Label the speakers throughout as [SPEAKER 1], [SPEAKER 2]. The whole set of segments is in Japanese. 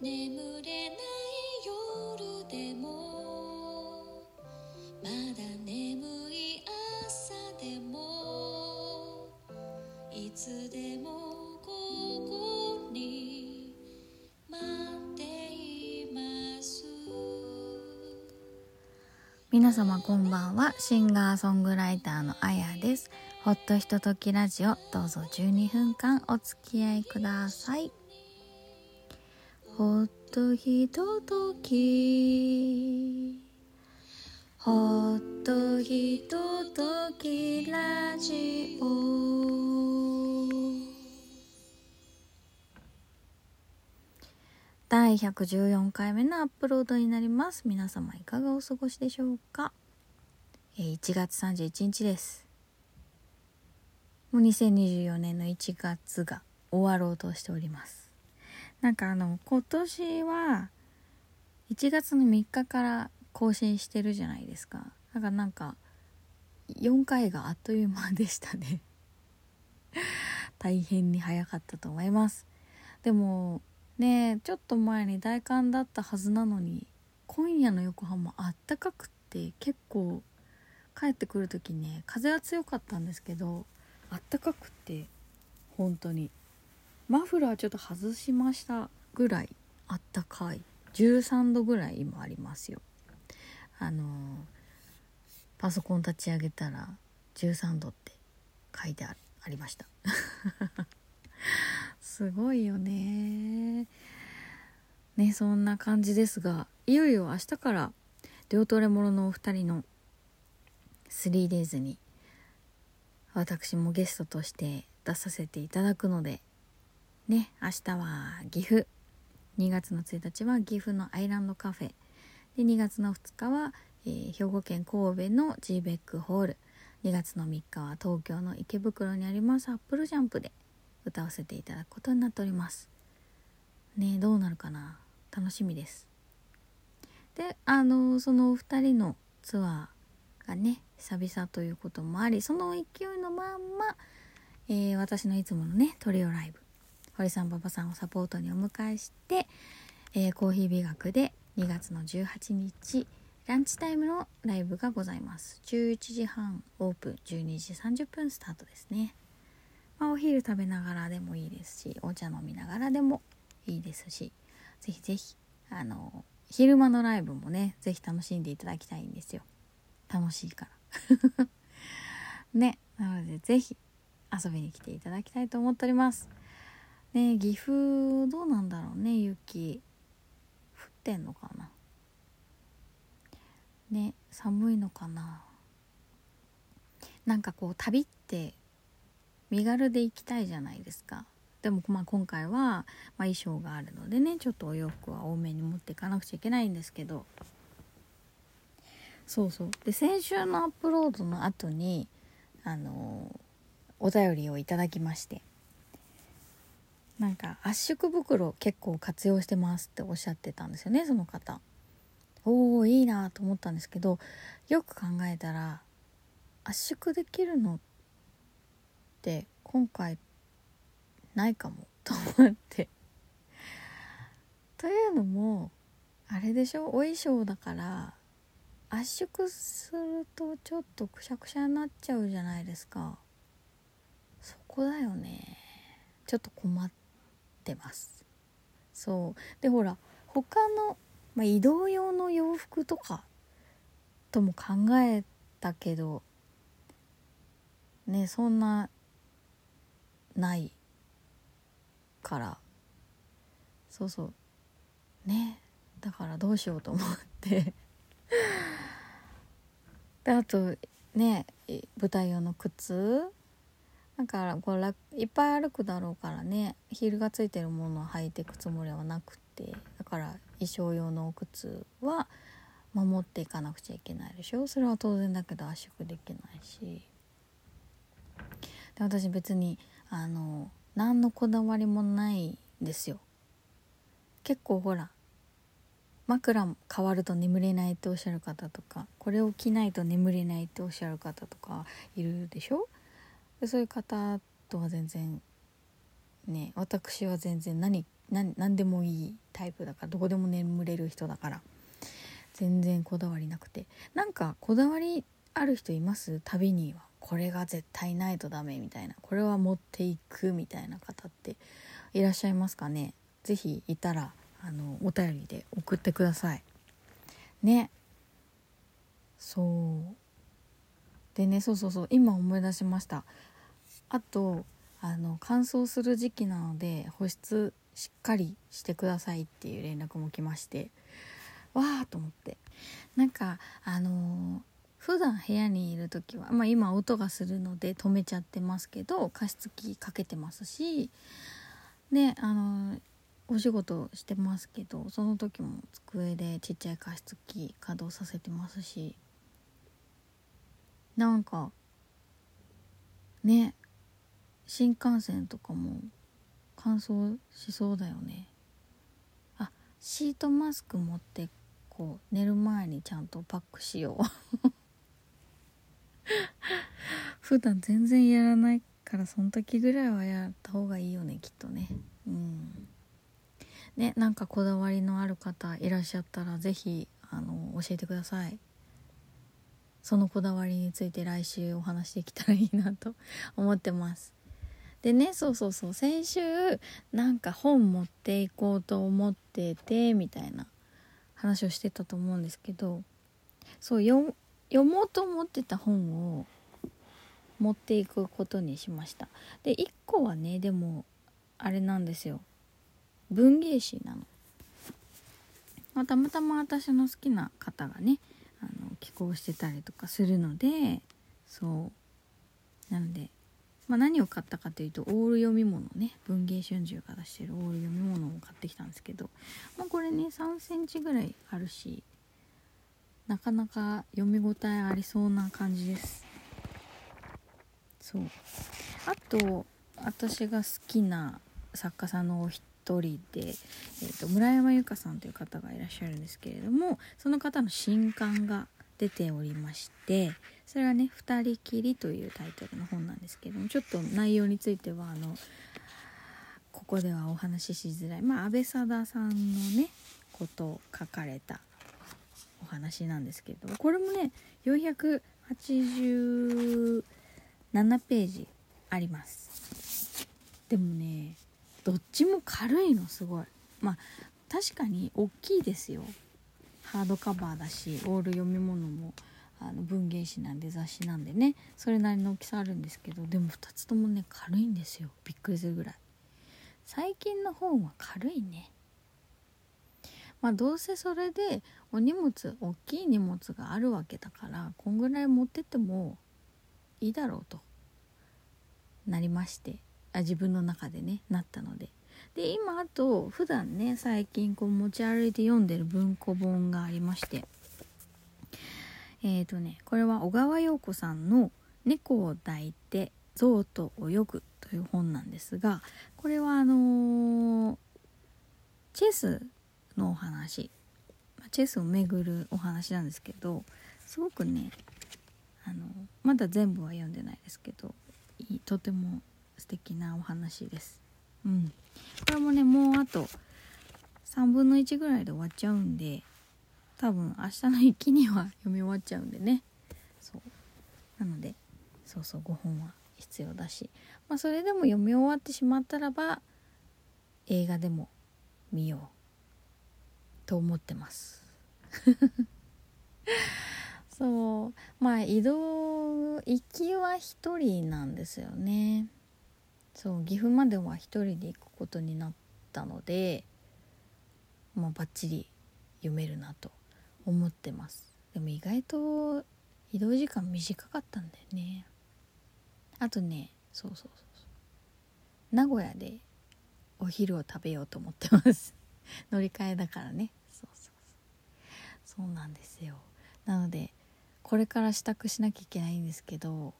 [SPEAKER 1] 眠れない夜でもまだ眠い朝でもいつでもここに待っています
[SPEAKER 2] 皆様こんばんは。シンガーソングライターのあやです。ほっとひとときラジオ。どうぞ12分間お付き合いください。ほっとひととき。ほっとひとときラジオ。第114回目のアップロードになります。皆様いかがお過ごしでしょうか、えー1月31日です。もう2024年の1月が終わろうとしております。なんかあの今年は1月の3日から更新してるじゃないですか。だからなんか4回があっという間でしたね。大変に早かったと思います。でもねちょっと前に大寒だったはずなのに今夜の横浜あったかくって結構帰ってくる時ね風は強かったんですけどあったかくって本当に。マフラーちょっと外しましたぐらいあったかい13度ぐらい今ありますよ。あのーパソコン立ち上げたら13度って書いてありました。すごいよね。ねそんな感じですがいよいよ明日から両トレモロのお二人の 3days に私もゲストとして出させていただくのでね明日は岐阜。2月の1日は岐阜のアイランドカフェ。で2月の2日は、えー兵庫県神戸の g ベックホール。2月の3日は東京の池袋にありますアップルジャンプで歌わせていただくことになっております。ねどうなるかな？楽しみです。であのそのお二人のツアーがね久々ということもありその勢いのまんま、えー私のいつものねトリオライブ。堀さん馬場さんをサポートにお迎えして、えーコーヒー美学で2月の18日ランチタイムのライブがございます。11時半オープン12時30分スタートですね。まあ、お昼食べながらでもいいですしお茶飲みながらでもいいですしぜひぜひあの昼間のライブもねぜひ楽しんでいただきたいんですよ。楽しいから。ねなのでぜひ遊びに来ていただきたいと思っております。ね岐阜どうなんだろうね雪。降ってんのかな。ね寒いのかな。なんかこう旅って身軽で行きたいじゃないですか。でもまあ今回は、まあ、衣装があるのでねちょっとお洋服は多めに持っていかなくちゃいけないんですけど。そうそう。で先週のアップロードの後にあのお便りをいただきまして。なんか圧縮袋結構活用してますっておっしゃってたんですよねその方。おおいいなと思ったんですけどよく考えたら圧縮できるのって今回ないかもと思って。というのもあれでしょ？お衣装だから圧縮するとちょっとくしゃくしゃになっちゃうじゃないですか。そこだよね。ちょっと困ってます。そう。でほら他の、まあ、移動用の洋服とかとも考えたけどねそんなないから。そうそう。ねだからどうしようと思って。であとねい舞台用の靴だからこういっぱい歩くだろうからねヒールがついてるものを履いていくつもりはなくてだから衣装用のお靴は守っていかなくちゃいけないでしょ。それは当然だけど圧縮できないし。で私別にあの何のこだわりもないんですよ。結構ほら枕変わると眠れないっておっしゃる方とかこれを着ないと眠れないっておっしゃる方とかいるでしょ。でそういう方とは全然ね私は全然何何でもいいタイプだからどこでも眠れる人だから全然こだわりなくて。なんかこだわりある人います？旅には。これが絶対ないとダメみたいな。これは持っていくみたいな方っていらっしゃいますかね？是非いたらあのお便りで送ってください。ね。そう。でねそうそうそう。今思い出しました。あとあの乾燥する時期なので保湿しっかりしてくださいっていう連絡も来ましてわーと思って。なんかあのー、普段部屋にいる時は、まあ、今音がするので止めちゃってますけど加湿器かけてますしであの、お仕事してますけどその時も机でちっちゃい加湿器稼働させてますしなんかね新幹線とかも乾燥しそうだよね。あシートマスク持ってこう寝る前にちゃんとパックしよう。普段全然やらないからその時ぐらいはやった方がいいよねきっとね。うん。ねなんかこだわりのある方いらっしゃったら是非あの教えてください。そのこだわりについて来週お話できたらいいなと思ってます。でねそうそうそう先週なんか本持っていこうと思っててみたいな話をしてたと思うんですけどそう読もうと思ってた本を持っていくことにしました。で1個はねでもあれなんですよ。文芸誌なの、まあ、たまたま私の好きな方がねあの寄稿してたりとかするのでそう。なのでまあ、何を買ったかというとオール読み物ね。文藝春秋が出してるオール読み物を買ってきたんですけど、まあ、これね3センチぐらいあるしなかなか読み応えありそうな感じです。そう。あと私が好きな作家さんのお一人で、えーと、村山由佳さんという方がいらっしゃるんですけれどもその方の新刊が出ておりましてそれはね「二人きり」というタイトルの本なんですけどもちょっと内容についてはあのここではお話ししづらい。まあ安倍貞さんのねことを書かれたお話なんですけどこれもね487ページあります。でもねどっちも軽いのすごい。まあ確かに大きいですよ。ハードカバーだしオール読み物もあの文芸誌なんで雑誌なんでねそれなりの大きさあるんですけどでも2つともね軽いんですよ。びっくりするぐらい。最近の本は軽いね。まあどうせそれでお荷物大きい荷物があるわけだからこんぐらい持ってってもいいだろうと。なりまして。あ自分の中でねなったので。で今あと普段ね最近こう持ち歩いて読んでる文庫本がありましてえっ、ー、とねこれは小川陽子さんの「猫を抱いて象と泳ぐ」という本なんですがこれはあのー、チェスのお話チェスをめぐるお話なんですけどすごくねあのまだ全部は読んでないですけどとても素敵なお話です。うん、これもねもうあと3分の1ぐらいで終わっちゃうんで多分明日の一気には読み終わっちゃうんでね。そう。なのでそうそう5本は必要だし。まあそれでも読み終わってしまったらば映画でも見ようと思ってます。そう。まあ移動行きは一人なんですよね。そう岐阜までは一人で行くことになったのでまあバッチリ読めるなと思ってます。でも意外と移動時間短かったんだよね。あとねそうそうそうそう。名古屋でお昼を食べようと思ってます。乗り換えだからね。そうそうそう。そうなんですよ。なのでこれから支度しなきゃいけないんですけど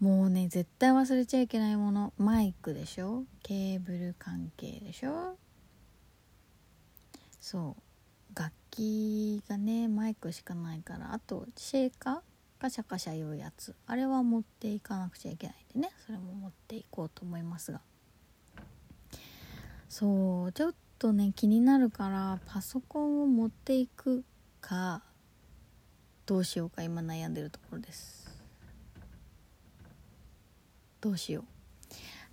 [SPEAKER 2] もうね絶対忘れちゃいけないものマイクでしょ？ケーブル関係でしょ？そう。楽器がねマイクしかないからあとシェーカー？カシャカシャいうやつ。あれは持っていかなくちゃいけないんでね。それも持っていこうと思いますが。そう。ちょっとね気になるからパソコンを持っていくかどうしようか今悩んでるところです。どうしよう。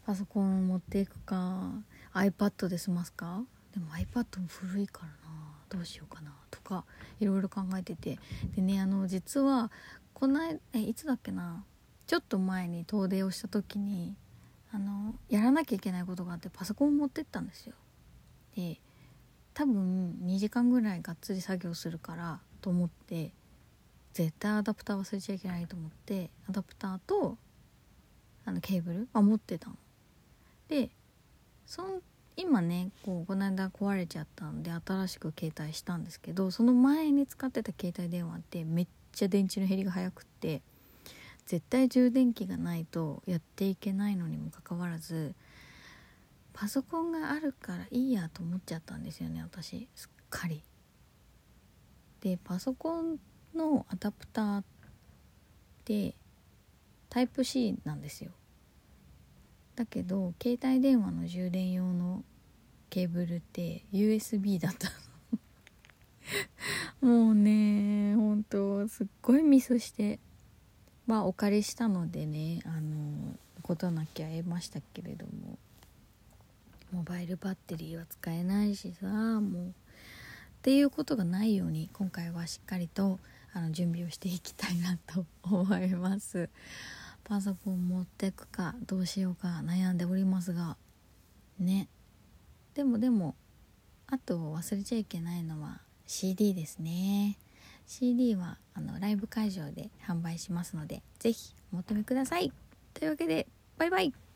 [SPEAKER 2] パソコンを持っていくか。iPad で済ますか。でも iPad も古いからな。どうしようかな。とかいろいろ考えてて。でねあの実はこの間えいつだっけな。ちょっと前に遠出をした時にあのやらなきゃいけないことがあってパソコンを持ってったんですよ。で多分2時間ぐらいがっつり作業するからと思って絶対アダプター忘れちゃいけないと思ってアダプターとあのケーブル？あ持ってたの。でそん今ねこうこの間壊れちゃったんで新しく携帯したんですけどその前に使ってた携帯電話ってめっちゃ電池の減りが早くって絶対充電器がないとやっていけないのにもかかわらずパソコンがあるからいいやと思っちゃったんですよね私。すっかり。でパソコンのアダプターってタイプ C なんですよ。だけど携帯電話の充電用のケーブルって USB だったの。もうね本当すっごいミスして。まあお借りしたのでねあのことなきゃ得ましたけれども。モバイルバッテリーは使えないしさもう。っていうことがないように今回はしっかりとあの準備をしていきたいなと思います。パソコン持ってくかどうしようか悩んでおりますがね。でもでもあと忘れちゃいけないのは CD ですね。CD はあのライブ会場で販売しますので是非お求めください。というわけでバイバイ。